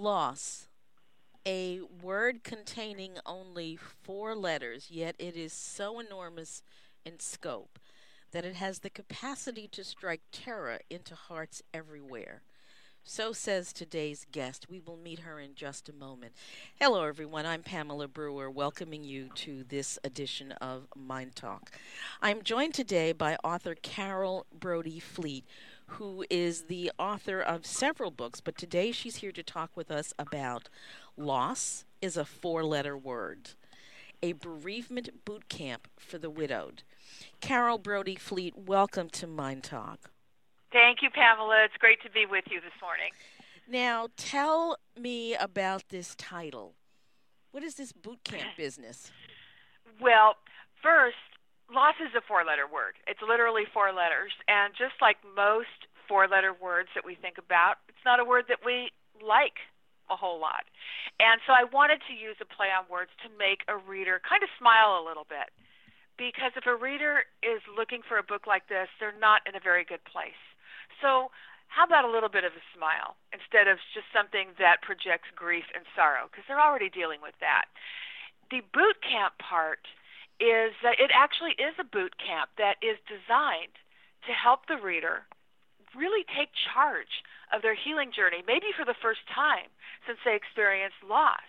Loss. A word containing only four letters, yet it is so enormous in scope that it has the capacity to strike terror into hearts everywhere. So says today's guest. We will meet her in just a moment. Hello, everyone. I'm Pamela Brewer, welcoming you to this edition of MyNDTALK. I'm joined today by author Carole Brody Fleet, who is the author of several books, but today she's here to talk with us about Loss is a Four Letter Word, a bereavement boot camp for the widowed. Carole Brody Fleet, welcome to MyNDTALK. Thank you, Pamela. It's great to be with you this morning. Now, tell me about this title. What is this boot camp business? Well, first, loss is a four letter word. It's literally four letters. And just like most four letter words that we think about, it's not a word that we like a whole lot. And so I wanted to use a play on words to make a reader kind of smile a little bit. Because if a reader is looking for a book like this, they're not in a very good place. So, how about a little bit of a smile instead of just something that projects grief and sorrow? Because they're already dealing with that. The boot camp part is that it actually is a boot camp that is designed to help the reader really take charge of their healing journey, maybe for the first time since they experienced loss.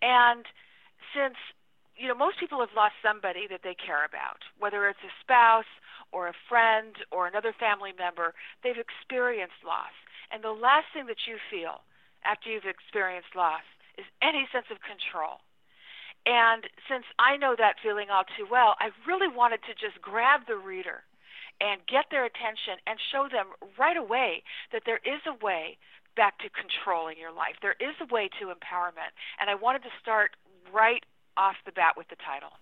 And since you know most people have lost somebody that they care about, whether it's a spouse or a friend or another family member, they've experienced loss. And the last thing that you feel after you've experienced loss is any sense of control. And since I know that feeling all too well, I really wanted to just grab the reader and get their attention and show them right away that there is a way back to controlling your life. There is a way to empowerment. And I wanted to start right off the bat with the title.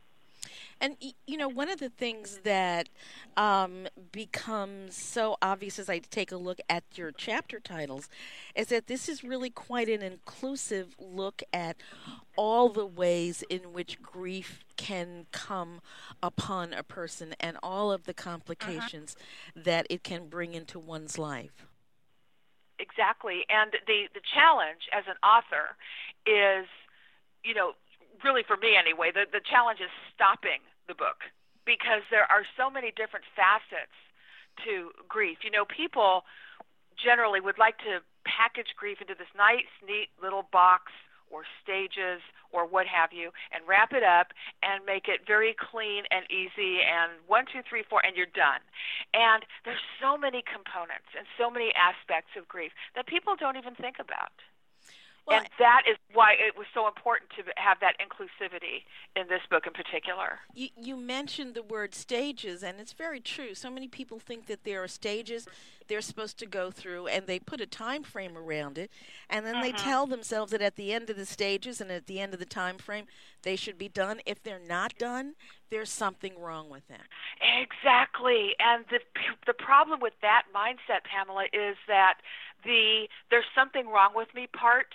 And you know, one of the things that um, becomes so obvious as I take a look at your chapter titles is that this is really quite an inclusive look at all the ways in which grief can come upon a person and all of the uh-huh. complications uh-huh. that it can bring into one's life. Exactly. And the the challenge as an author is you know really for me anyway, the, the challenge is stopping the book because there are so many different facets to grief. You know, people generally would like to package grief into this nice, neat little box or stages or what have you and wrap it up and make it very clean and easy and one two three four and you're done and there's so many components and so many aspects of grief that people don't even think about well, and that is why it was so important to have that inclusivity in this book in particular. You, you mentioned the word stages, and it's very true. So many people think that there are stages they're supposed to go through, and they put a time frame around it, and then they mm-hmm. tell themselves that at the end of the stages and at the end of the time frame, they should be done. If they're not done, there's something wrong with them. Exactly, and the the problem with that mindset, Pamela, is that the there's something wrong with me part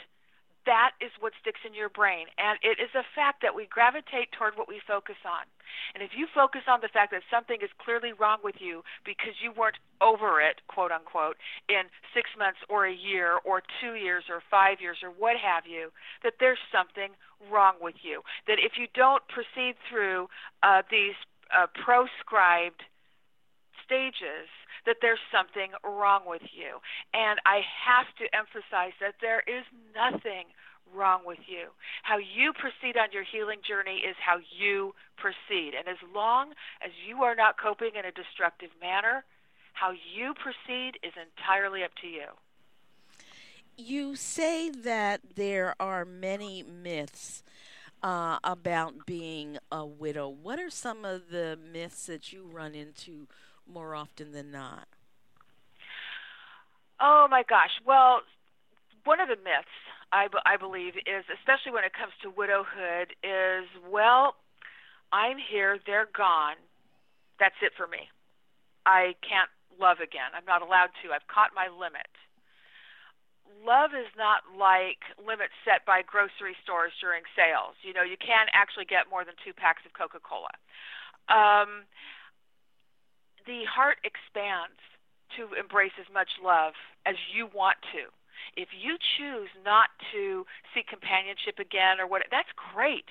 that is what sticks in your brain. And it is a fact that we gravitate toward what we focus on. And if you focus on the fact that something is clearly wrong with you because you weren't over it, quote unquote, in six months or a year or two years or five years or what have you, that there's something wrong with you. That if you don't proceed through uh, these uh, proscribed stages, that there's something wrong with you. And I have to emphasize that there is nothing wrong with you. How you proceed on your healing journey is how you proceed. And as long as you are not coping in a destructive manner, how you proceed is entirely up to you. You say that there are many myths uh, about being a widow. What are some of the myths that you run into more often than not? Oh my gosh. Well, one of the myths I, b- I believe is, especially when it comes to widowhood, is well, I'm here, they're gone. That's it for me. I can't love again. I'm not allowed to. I've caught my limit. Love is not like limits set by grocery stores during sales. You know, you can't actually get more than two packs of Coca Cola. Um, the heart expands to embrace as much love as you want to. If you choose not to seek companionship again or what, that's great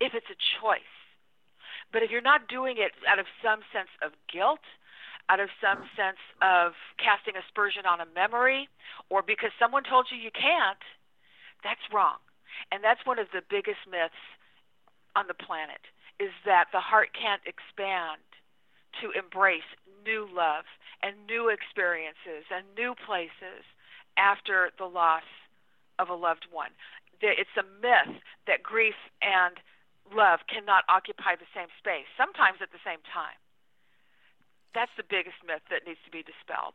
if it's a choice. But if you're not doing it out of some sense of guilt, out of some sense of casting aspersion on a memory, or because someone told you you can't, that's wrong. And that's one of the biggest myths on the planet is that the heart can't expand to embrace new love and new experiences and new places after the loss of a loved one. It's a myth that grief and love cannot occupy the same space, sometimes at the same time. That's the biggest myth that needs to be dispelled.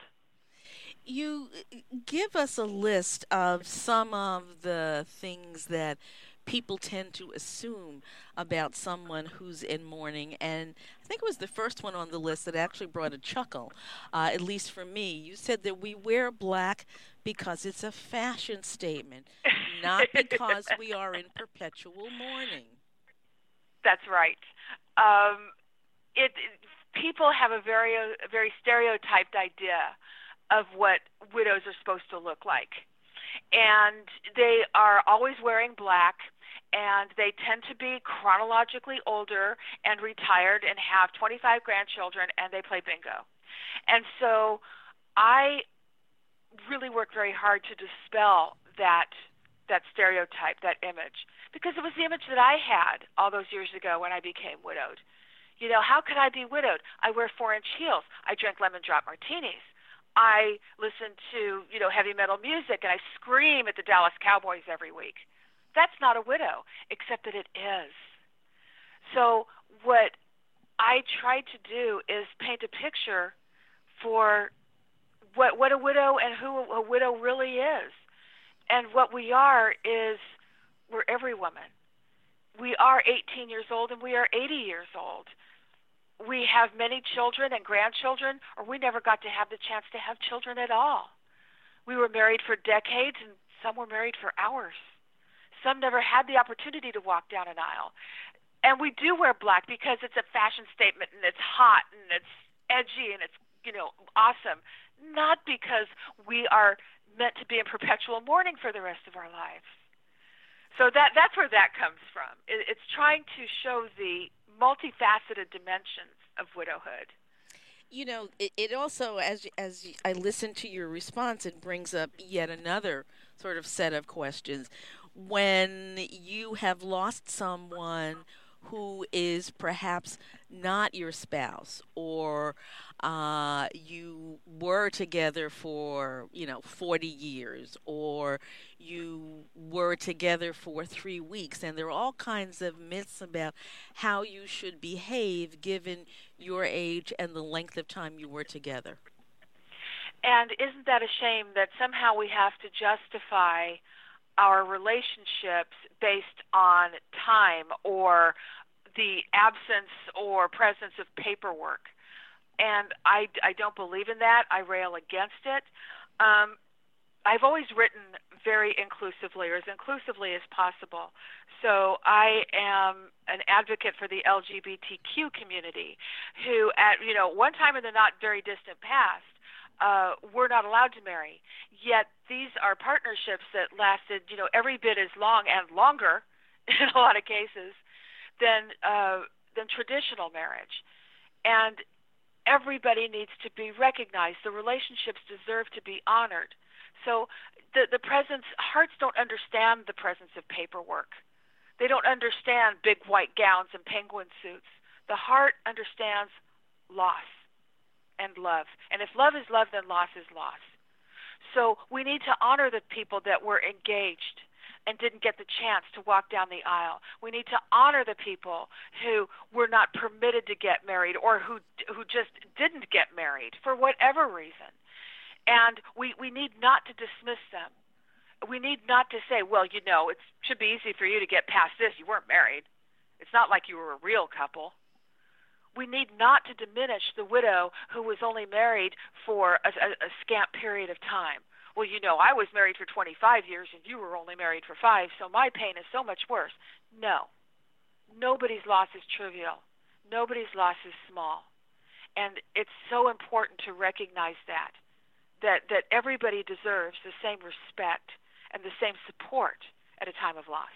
You uh, give us a list of some of the things that people tend to assume about someone who's in mourning. And I think it was the first one on the list that actually brought a chuckle, uh, at least for me. You said that we wear black because it's a fashion statement, not because we are in perpetual mourning. That's right. Um, it, it, people have a very a very stereotyped idea of what widows are supposed to look like, and they are always wearing black. And they tend to be chronologically older and retired and have 25 grandchildren and they play bingo. And so I really work very hard to dispel that that stereotype, that image, because it was the image that I had all those years ago when I became widowed. You know, how could I be widowed? I wear four inch heels. I drink lemon drop martinis. I listen to, you know, heavy metal music and I scream at the Dallas Cowboys every week. That's not a widow, except that it is. So what I tried to do is paint a picture for what what a widow and who a widow really is. And what we are is we're every woman. We are 18 years old and we are 80 years old. We have many children and grandchildren, or we never got to have the chance to have children at all. We were married for decades, and some were married for hours. Some never had the opportunity to walk down an aisle. And we do wear black because it's a fashion statement and it's hot and it's edgy and it's, you know, awesome not because we are meant to be in perpetual mourning for the rest of our lives. So that that's where that comes from. It, it's trying to show the multifaceted dimensions of widowhood. You know, it, it also, as as I listen to your response, it brings up yet another sort of set of questions. When you have lost someone who is perhaps not your spouse or uh, you were together for you know 40 years or you were together for three weeks and there are all kinds of myths about how you should behave given your age and the length of time you were together. And isn't that a shame that somehow we have to justify our relationships based on time or the absence or presence of paperwork. And I, I don't believe in that. I rail against it. Um, I've always written very inclusively, or as inclusively as possible. So I am an advocate for the LGBTQ community, who at you know one time in the not very distant past uh, were not allowed to marry. Yet these are partnerships that lasted you know every bit as long and longer in a lot of cases than uh, than traditional marriage, and everybody needs to be recognized. The relationships deserve to be honored. So the the presence hearts don't understand the presence of paperwork. They don't understand big white gowns and penguin suits. The heart understands loss and love. And if love is love, then loss is loss. So we need to honor the people that were engaged and didn't get the chance to walk down the aisle. We need to honor the people who were not permitted to get married or who who just didn't get married for whatever reason. And we we need not to dismiss them. We need not to say, well, you know, it should be easy for you to get past this. You weren't married. It's not like you were a real couple. We need not to diminish the widow who was only married for a, a, a scant period of time well, you know, I was married for 25 years and you were only married for five, so my pain is so much worse. No. Nobody's loss is trivial. Nobody's loss is small. And it's so important to recognize that. that that everybody deserves the same respect and the same support at a time of loss.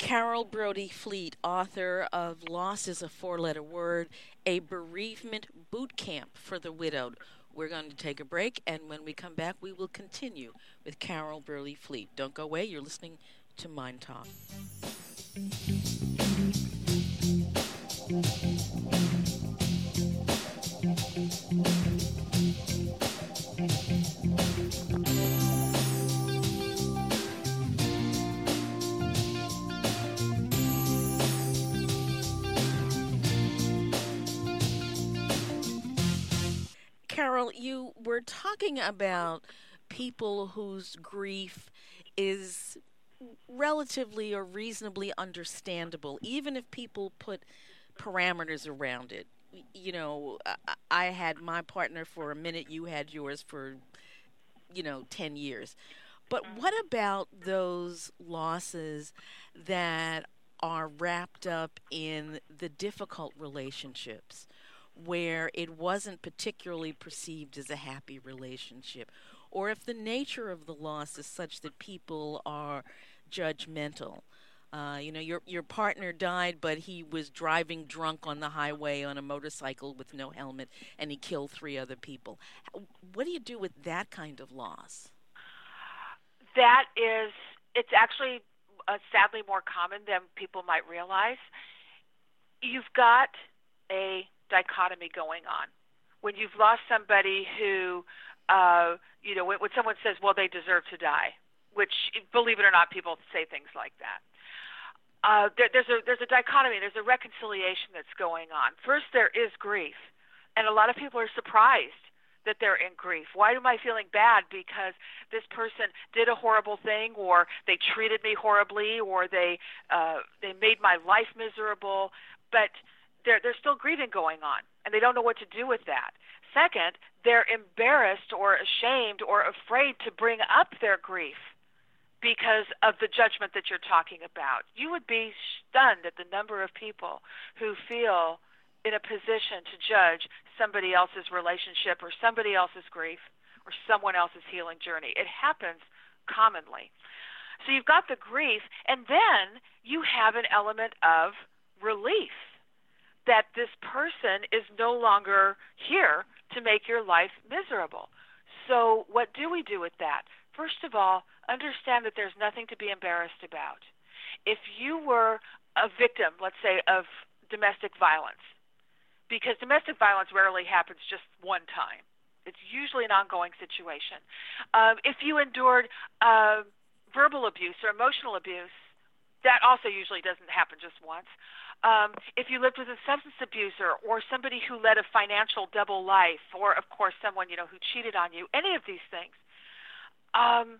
Carole Brody Fleet, author of Loss is a Four Letter Word, a bereavement boot camp for the widowed. We're going to take a break, and when we come back, we will continue with Carole Brody Fleet. Don't go away. You're listening to MyNDTALK. Were talking about people whose grief is relatively or reasonably understandable, even if people put parameters around it. You know, I had my partner for a minute, you had yours for, you know, 10 years. But what about those losses that are wrapped up in the difficult relationships? Where it wasn't particularly perceived as a happy relationship, or if the nature of the loss is such that people are judgmental. Uh, you know, your your partner died, but he was driving drunk on the highway on a motorcycle with no helmet, and he killed three other people. What do you do with that kind of loss? That is, it's actually uh, sadly more common than people might realize. You've got a dichotomy going on. When you've lost somebody who, uh, you know, when, when someone says, well, they deserve to die, which, believe it or not, people say things like that. Uh, there, there's a there's a dichotomy. There's a reconciliation that's going on. First, there is grief, and a lot of people are surprised that they're in grief. Why am I feeling bad? Because this person did a horrible thing, or they treated me horribly, or they uh, they made my life miserable. But they're they're still grieving going on and they don't know what to do with that. Second, they're embarrassed or ashamed or afraid to bring up their grief because of the judgment that you're talking about. You would be stunned at the number of people who feel in a position to judge somebody else's relationship or somebody else's grief or someone else's healing journey. It happens commonly. So you've got the grief, and then you have an element of relief that this person is no longer here to make your life miserable. So, what do we do with that? First of all, understand that there's nothing to be embarrassed about. If you were a victim, let's say, of domestic violence, because domestic violence rarely happens just one time, it's usually an ongoing situation. Um, if you endured uh, verbal abuse or emotional abuse, that also usually doesn't happen just once um, if you lived with a substance abuser or somebody who led a financial double life, or of course someone you know who cheated on you, any of these things, um,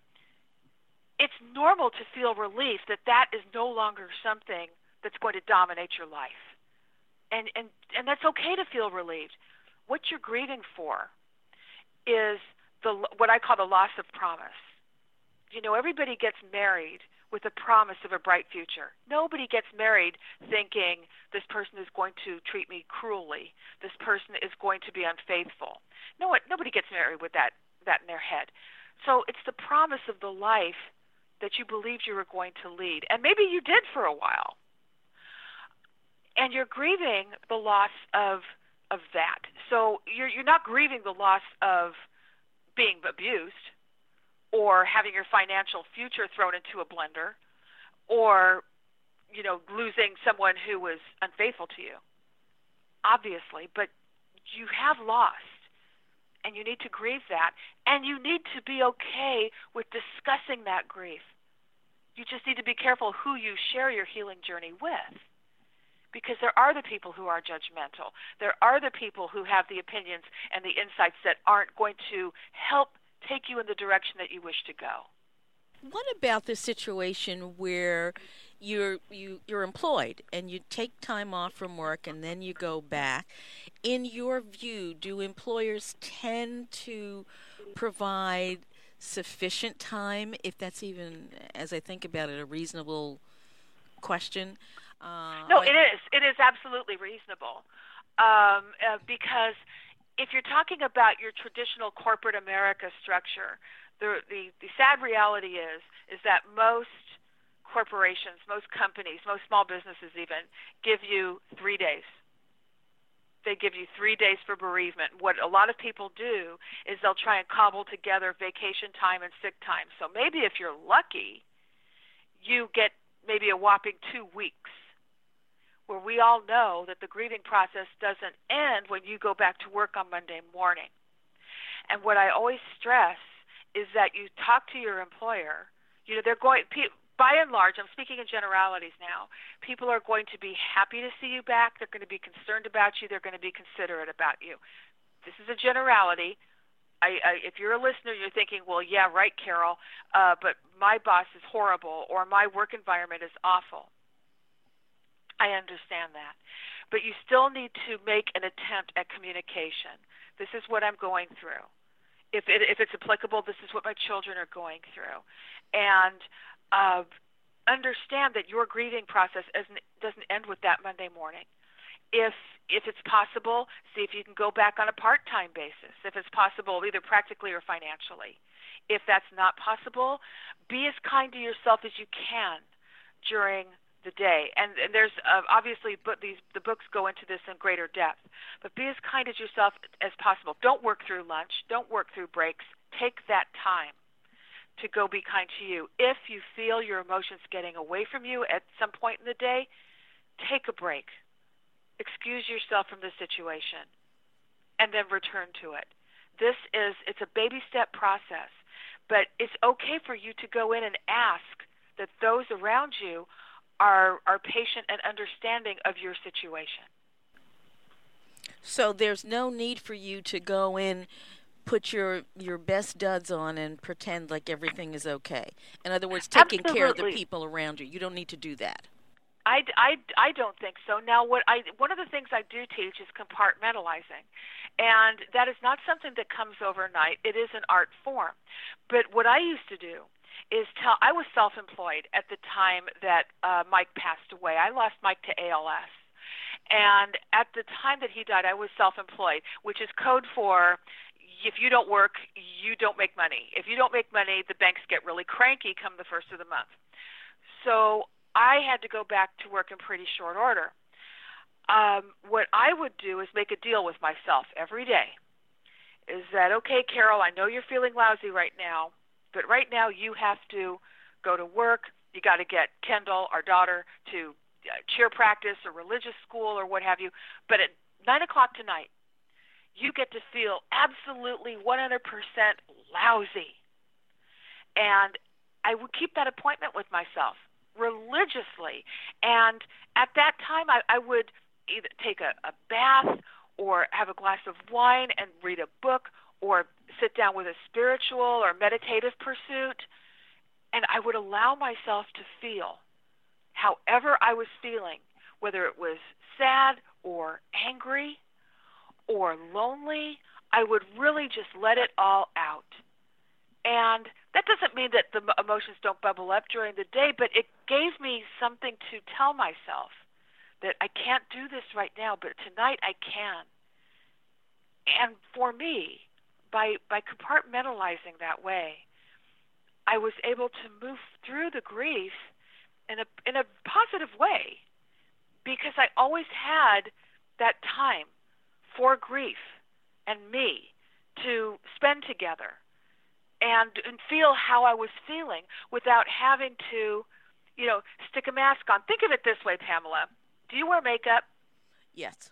it's normal to feel relief that that is no longer something that's going to dominate your life, and and and that's okay to feel relieved. What you're grieving for is the what I call the loss of promise. You know, everybody gets married with the promise of a bright future. Nobody gets married thinking this person is going to treat me cruelly. This person is going to be unfaithful. No, nobody gets married with that that in their head. So it's the promise of the life that you believed you were going to lead, and maybe you did for a while. And you're grieving the loss of of that. So you're you're not grieving the loss of being abused or having your financial future thrown into a blender or you know losing someone who was unfaithful to you obviously but you have lost and you need to grieve that and you need to be okay with discussing that grief you just need to be careful who you share your healing journey with because there are the people who are judgmental. There are the people who have the opinions and the insights that aren't going to help take you in the direction that you wish to go. What about the situation where you're you you're employed and you take time off from work and then you go back? In your view, do employers tend to provide sufficient time, if that's even, as I think about it, a reasonable question? Uh, no, it is. It is absolutely reasonable um, uh, because if you're talking about your traditional corporate America structure, the, the, the sad reality is is that most corporations, most companies, most small businesses even give you three days. They give you three days for bereavement. What a lot of people do is they'll try and cobble together vacation time and sick time. So maybe if you're lucky, you get maybe a whopping two weeks where we all know that the grieving process doesn't end when you go back to work on Monday morning. And what I always stress is that you talk to your employer. You know, they're going by and large, I'm speaking in generalities now. People are going to be happy to see you back. They're going to be concerned about you. They're going to be considerate about you. This is a generality. I, I, if you're a listener, you're thinking, well, yeah, right, Carole, uh, but my boss is horrible or my work environment is awful. I understand that. But you still need to make an attempt at communication. This is what I'm going through. If, it, if it's applicable, this is what my children are going through. And uh, understand that your grieving process isn't, doesn't end with that Monday morning. If if it's possible, see if you can go back on a part-time basis. If it's possible, either practically or financially. If that's not possible, be as kind to yourself as you can during the day. And, and there's uh, obviously but these the books go into this in greater depth. But be as kind as yourself as possible. Don't work through lunch. Don't work through breaks. Take that time to go be kind to you. If you feel your emotions getting away from you at some point in the day, take a break. Excuse yourself from the situation and then return to it. This is it's a baby step process, but it's okay for you to go in and ask that those around you are are patient and understanding of your situation. So there's no need for you to go in put your your best duds on and pretend like everything is okay. In other words, taking Absolutely. care of the people around you. You don't need to do that. I, I, I don't think so. Now, what I one of the things I do teach is compartmentalizing, and that is not something that comes overnight. It is an art form. But what I used to do is tell I was self-employed at the time that uh, Mike passed away. I lost Mike to ALS. And at the time that he died, I was self-employed, which is code for if you don't work, you don't make money. If you don't make money, the banks get really cranky come the first of the month. So I had to go back to work in pretty short order. Um, what I would do is make a deal with myself every day. Is that okay, Carole? I know you're feeling lousy right now. But right now, you have to go to work. You got to get Kendall, our daughter, to uh, cheer practice or religious school or what have you. But at nine o'clock tonight, you get to feel absolutely 100% lousy. And I would keep that appointment with myself religiously. And at that time, I, I would either take a, a bath or have a glass of wine and read a book or sit down with a spiritual or meditative pursuit, and I would allow myself to feel however I was feeling, whether it was sad or angry or lonely, I would really just let it all out. And that doesn't mean that the emotions don't bubble up during the day, but it gave me something to tell myself that I can't do this right now, but tonight I can. And for me, by by compartmentalizing that way, I was able to move through the grief in a in a positive way because I always had that time for grief and me to spend together and and feel how I was feeling without having to, you know, stick a mask on. Think of it this way, Pamela. Do you wear makeup? Yes.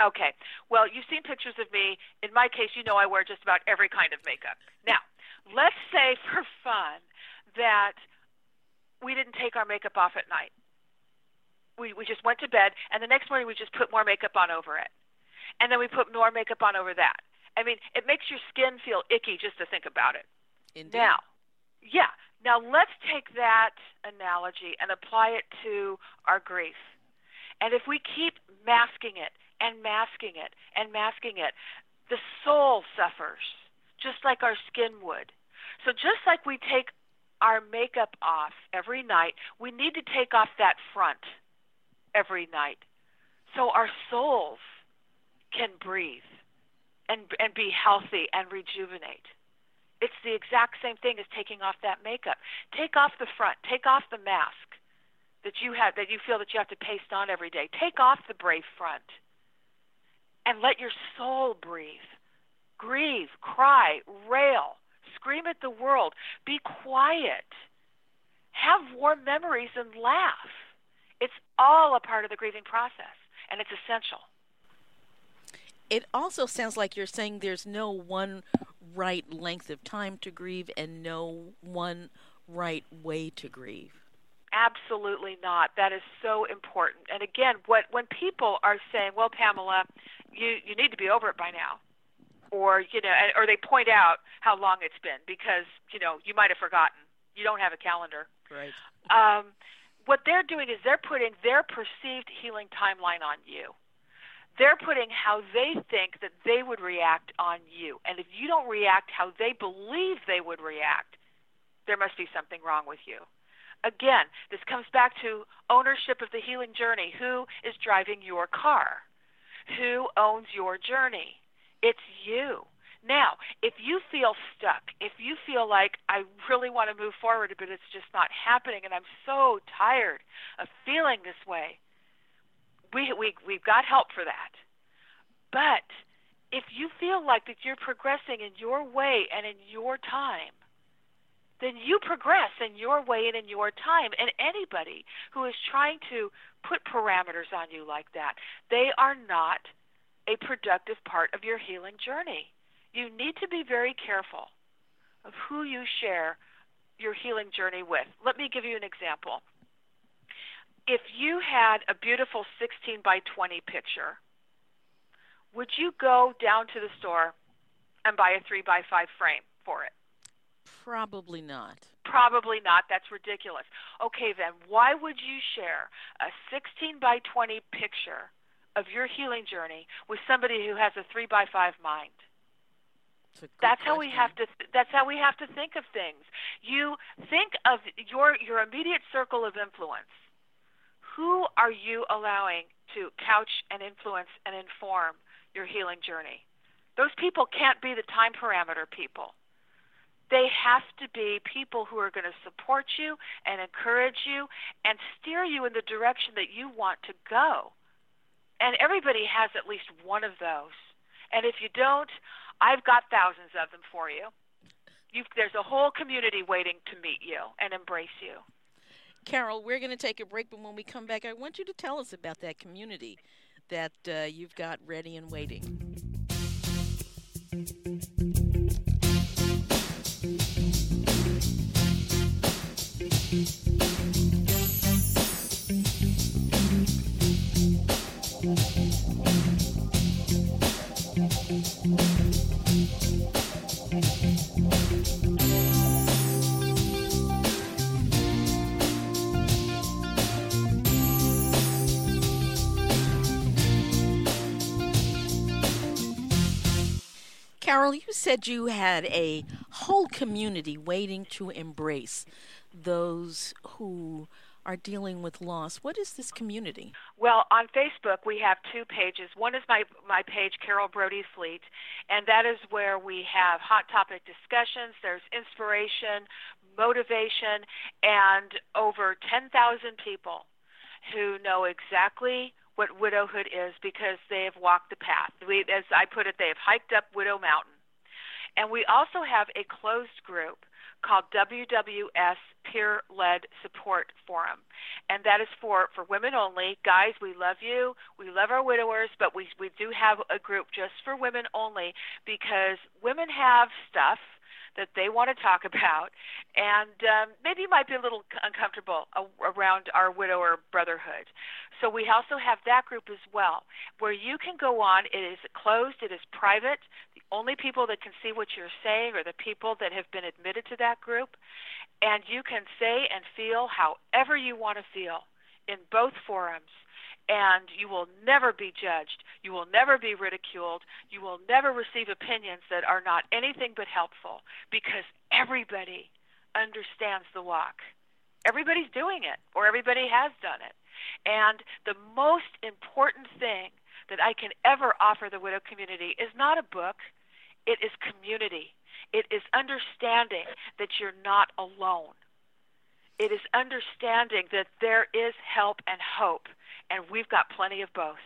Okay. Well, you've seen pictures of me. In my case, you know I wear just about every kind of makeup. Now, let's say for fun that we didn't take our makeup off at night. We we just went to bed and the next morning we just put more makeup on over it. And then we put more makeup on over that. I mean, it makes your skin feel icky just to think about it. Indeed. Now, yeah. Now let's take that analogy and apply it to our grief. And if we keep masking it and masking it and masking it. The soul suffers, just like our skin would. So, just like we take our makeup off every night, we need to take off that front every night so our souls can breathe and and be healthy and rejuvenate. It's the exact same thing as taking off that makeup. Take off the front, take off the mask that you have that you feel that you have to paste on every day. Take off the brave front and let your soul breathe. Grieve, cry, rail, scream at the world, be quiet. Have warm memories and laugh. It's all a part of the grieving process and it's essential. It also sounds like you're saying there's no one right length of time to grieve and no one right way to grieve. Absolutely not. That is so important. And again, what when people are saying, "Well, Pamela, you you need to be over it by now," or you know, or they point out how long it's been because you know you might have forgotten. You don't have a calendar. Right. Um, what they're doing is they're putting their perceived healing timeline on you. They're putting how they think that they would react on you. And if you don't react how they believe they would react, there must be something wrong with you. Again, this comes back to ownership of the healing journey. Who is driving your car? Who owns your journey? It's you. Now, if you feel stuck, if you feel like I really want to move forward, but it's just not happening, and I'm so tired of feeling this way, we we we've got help for that. But if you feel like that you're progressing in your way and in your time, then you progress in your way and in your time. And anybody who is trying to put parameters on you like that, they are not a productive part of your healing journey. You need to be very careful of who you share your healing journey with. Let me give you an example if you had a beautiful 16 by 20 picture, would you go down to the store and buy a 3 by 5 frame for it? Probably not. Probably not. That's ridiculous. Okay, then, why would you share a 16 by 20 picture of your healing journey with somebody who has a 3 by 5 mind? That's how we have to. Th- that's how we have to think of things. You think of your your immediate circle of influence who are you allowing to couch and influence and inform your healing journey? Those people can't be the time parameter people. They have to be people who are going to support you and encourage you and steer you in the direction that you want to go. And everybody has at least one of those. And if you don't, I've got thousands of them for you. You've, there's a whole community waiting to meet you and embrace you. Carole, we're going to take a break, but when we come back, I want you to tell us about that community that uh, you've got ready and waiting. Carole, you said you had a whole community waiting to embrace those who are dealing with loss. What is this community? Well, on Facebook we have two pages. One is my my page Carole Brody Fleet, and that is where we have hot topic discussions. There's inspiration, motivation, and over 10,000 people who know exactly what widowhood is because they have walked the path. We, as I put it, they have hiked up Widow Mountain. And we also have a closed group called WWS Peer Led Support Forum. And that is for, for women only. Guys, we love you. We love our widowers, but we, we do have a group just for women only because women have stuff that they want to talk about, and um, maybe you might be a little uncomfortable around our widower brotherhood. So we also have that group as well, where you can go on. It is closed. It is private. Only people that can see what you're saying are the people that have been admitted to that group, and you can say and feel however you want to feel in both forums and you will never be judged. You will never be ridiculed. You will never receive opinions that are not anything but helpful because everybody understands the walk. Everybody's doing it, or everybody has done it. And the most important thing that I can ever offer the widow community is not a book, it is community. It is understanding that you're not alone. It is understanding that there is help and hope, and we've got plenty of both.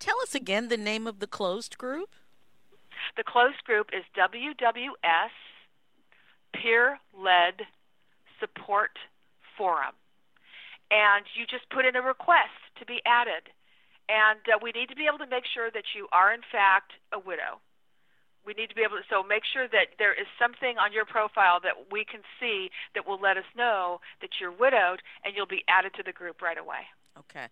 Tell us again the name of the closed group. The closed group is WWS Peer Led Support Forum. And you just put in a request to be added. And uh, we need to be able to make sure that you are, in fact, a widow. We need to be able to, so make sure that there is something on your profile that we can see that will let us know that you're widowed, and you'll be added to the group right away. Okay.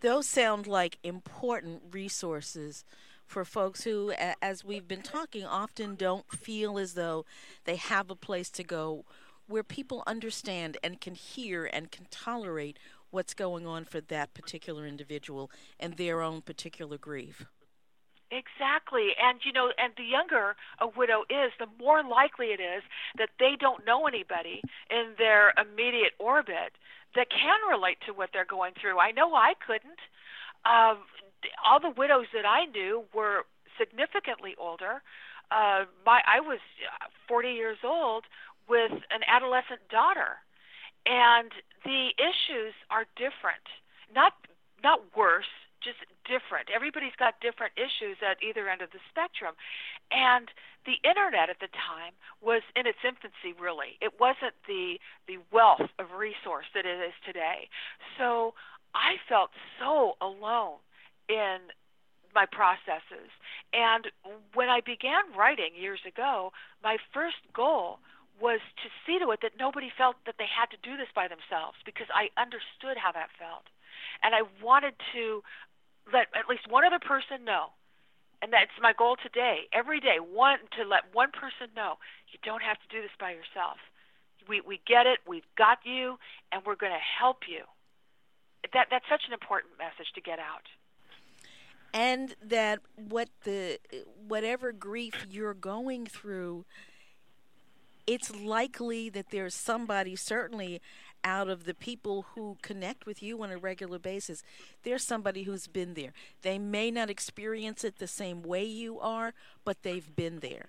Those sound like important resources for folks who, as we've been talking, often don't feel as though they have a place to go where people understand and can hear and can tolerate what's going on for that particular individual and their own particular grief. Exactly. And you know, and the younger a widow is, the more likely it is that they don't know anybody in their immediate orbit that can relate to what they're going through. I know I couldn't. Uh, all the widows that I knew were significantly older. Uh, my I was 40 years old with an adolescent daughter, and the issues are different. Not not worse, just different. Everybody's got different issues at either end of the spectrum. And the internet at the time was in its infancy really. It wasn't the the wealth of resource that it is today. So I felt so alone in my processes. And when I began writing years ago, my first goal was to see to it that nobody felt that they had to do this by themselves because I understood how that felt. And I wanted to let at least one other person know. And that's my goal today. Every day, one to let one person know you don't have to do this by yourself. We we get it. We've got you, and we're going to help you. That that's such an important message to get out. And that what the whatever grief you're going through, it's likely that there's somebody certainly out of the people who connect with you on a regular basis, there's somebody who's been there. They may not experience it the same way you are, but they've been there.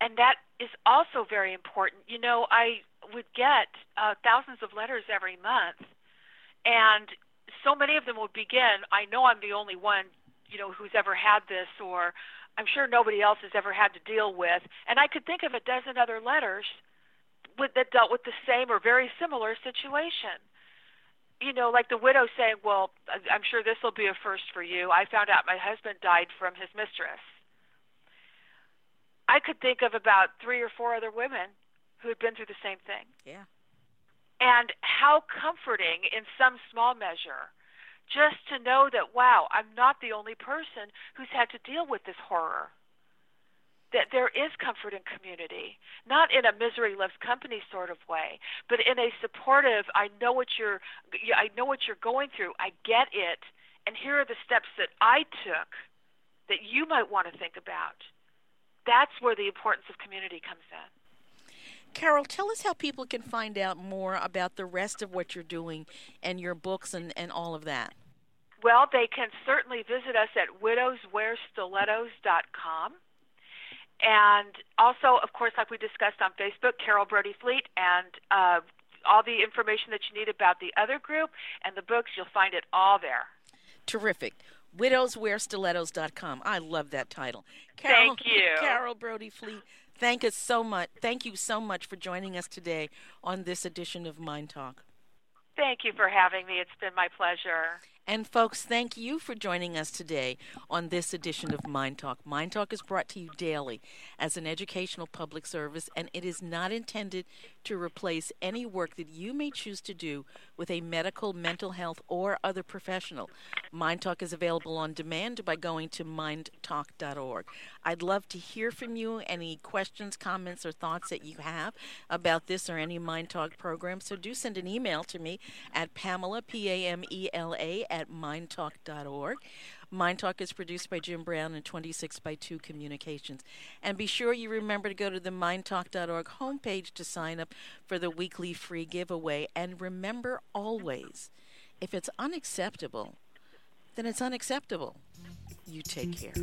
And that is also very important. You know, I would get uh, thousands of letters every month, and so many of them would begin, I know I'm the only one, you know, who's ever had this, or I'm sure nobody else has ever had to deal with. And I could think of a dozen other letters with, that dealt with the same or very similar situation. You know, like the widow saying, "Well, I'm sure this will be a first for you. I found out my husband died from his mistress." I could think of about three or four other women who had been through the same thing. Yeah. And how comforting, in some small measure, just to know that, wow, I'm not the only person who's had to deal with this horror that there is comfort in community, not in a misery loves company sort of way, but in a supportive. I know what you're, I know what you're going through. I get it, and here are the steps that I took that you might want to think about. That's where the importance of community comes in. Carole, tell us how people can find out more about the rest of what you're doing and your books and, and all of that. Well, they can certainly visit us at widowswearstilettos.com. And also, of course, like we discussed on Facebook, Carole Brody Fleet, and uh, all the information that you need about the other group and the books, you'll find it all there. Terrific. WidowsWearStilettos.com. I love that title. Carole, Thank you. Carole Brody Fleet, thank us so much. Thank you so much for joining us today on this edition of MyNDTALK. Thank you for having me. It's been my pleasure. And folks, thank you for joining us today on this edition of MyNDTALK. Mind Talk is brought to you daily as an educational public service, and it is not intended to replace any work that you may choose to do with a medical, mental health, or other professional. MyNDTALK is available on demand by going to mindtalk.org. I'd love to hear from you any questions, comments, or thoughts that you have about this or any MyNDTALK program. So do send an email to me at Pamela, P A M E L A, at mindtalk.org. MyNDTALK is produced by Jim Brown and 26 by 2 Communications. And be sure you remember to go to the mindtalk.org homepage to sign up for the weekly free giveaway. And remember always, if it's unacceptable, then it's unacceptable. You take care.